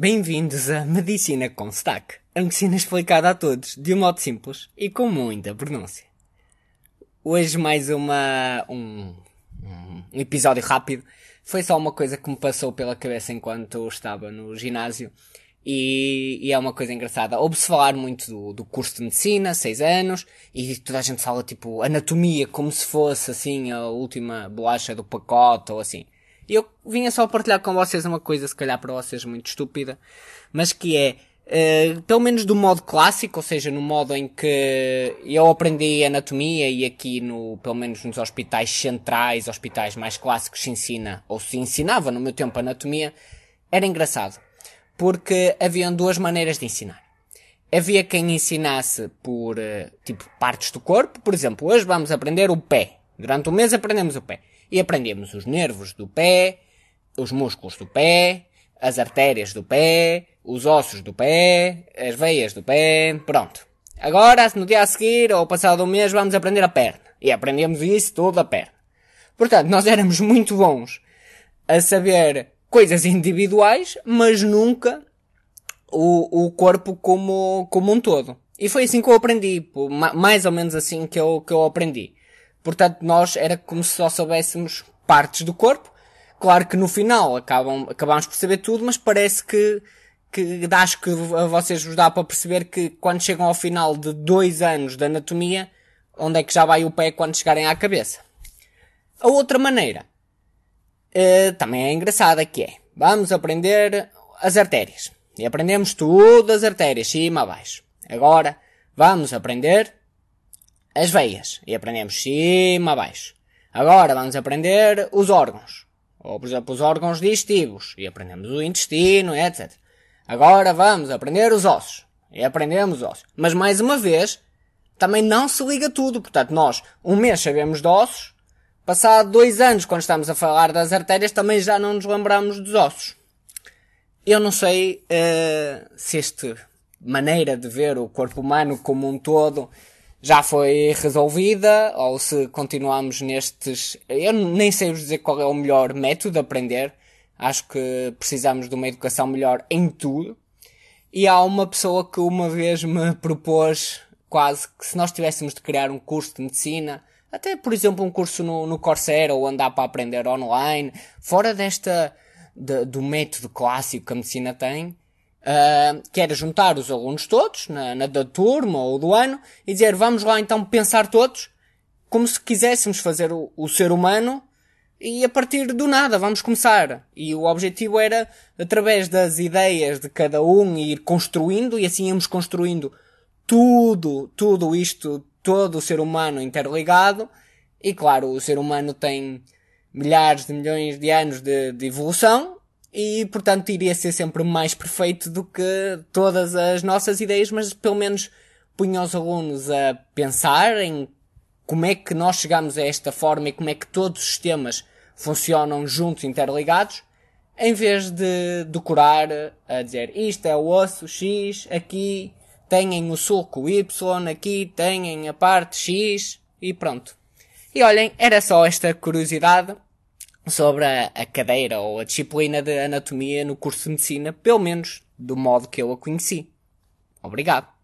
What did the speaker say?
Bem-vindos a Medicina com Stack, a medicina explicada a todos, de um modo simples e com muita pronúncia. Hoje mais uma, um, um episódio rápido. Foi só uma coisa que me passou pela cabeça enquanto estava no ginásio e, e, é uma coisa engraçada. Ouve-se falar muito do, do curso de medicina, 6 anos, e toda a gente fala tipo anatomia como se fosse assim a última bolacha do pacote ou assim. E eu vinha só partilhar com vocês uma coisa, se calhar para vocês muito estúpida, mas que é, uh, pelo menos do modo clássico, ou seja, no modo em que eu aprendi anatomia e aqui no, pelo menos nos hospitais centrais, hospitais mais clássicos se ensina, ou se ensinava no meu tempo anatomia, era engraçado. Porque haviam duas maneiras de ensinar. Havia quem ensinasse por, uh, tipo, partes do corpo. Por exemplo, hoje vamos aprender o pé. Durante o mês aprendemos o pé e aprendemos os nervos do pé, os músculos do pé, as artérias do pé, os ossos do pé, as veias do pé, pronto. Agora, no dia a seguir, ou passado um mês, vamos aprender a perna. E aprendemos isso tudo a perna. Portanto, nós éramos muito bons a saber coisas individuais, mas nunca o, o corpo como, como um todo. E foi assim que eu aprendi, mais ou menos assim que eu, que eu aprendi. Portanto, nós era como se só soubéssemos partes do corpo. Claro que no final acabam, acabamos por saber tudo, mas parece que, que acho que a vocês vos dá para perceber que quando chegam ao final de dois anos de anatomia, onde é que já vai o pé quando chegarem à cabeça. A outra maneira, uh, também é engraçada, que é, vamos aprender as artérias. E aprendemos tudo as artérias, cima a baixo. Agora, vamos aprender as veias e aprendemos cima a baixo. Agora vamos aprender os órgãos. Ou, por exemplo, os órgãos digestivos. E aprendemos o intestino, etc. Agora vamos aprender os ossos. E aprendemos os ossos. Mas mais uma vez, também não se liga tudo. Portanto, nós, um mês sabemos de ossos. Passado dois anos, quando estamos a falar das artérias, também já não nos lembramos dos ossos. Eu não sei uh, se esta maneira de ver o corpo humano como um todo já foi resolvida ou se continuamos nestes. Eu nem sei vos dizer qual é o melhor método de aprender. Acho que precisamos de uma educação melhor em tudo. E há uma pessoa que uma vez me propôs quase que se nós tivéssemos de criar um curso de medicina, até por exemplo um curso no, no Coursera ou andar para aprender online, fora desta, de, do método clássico que a medicina tem, uh, que era juntar os alunos todos, na, na da turma ou do ano, e dizer, vamos lá então pensar todos, como se quiséssemos fazer o, o ser humano, e a partir do nada, vamos começar. E o objetivo era, através das ideias de cada um, ir construindo, e assim íamos construindo tudo, tudo isto, todo o ser humano interligado, e claro, o ser humano tem milhares de milhões de anos de, de evolução, e portanto iria ser sempre mais perfeito do que todas as nossas ideias, mas pelo menos punha os alunos a pensar em como é que nós chegamos a esta forma e como é que todos os sistemas funcionam juntos, interligados, em vez de decorar a dizer isto é o osso X, aqui têm o sulco Y, aqui têm a parte X e pronto. E olhem, era só esta curiosidade sobre a, a cadeira ou a disciplina de anatomia no curso de medicina, pelo menos do modo que eu a conheci. Obrigado.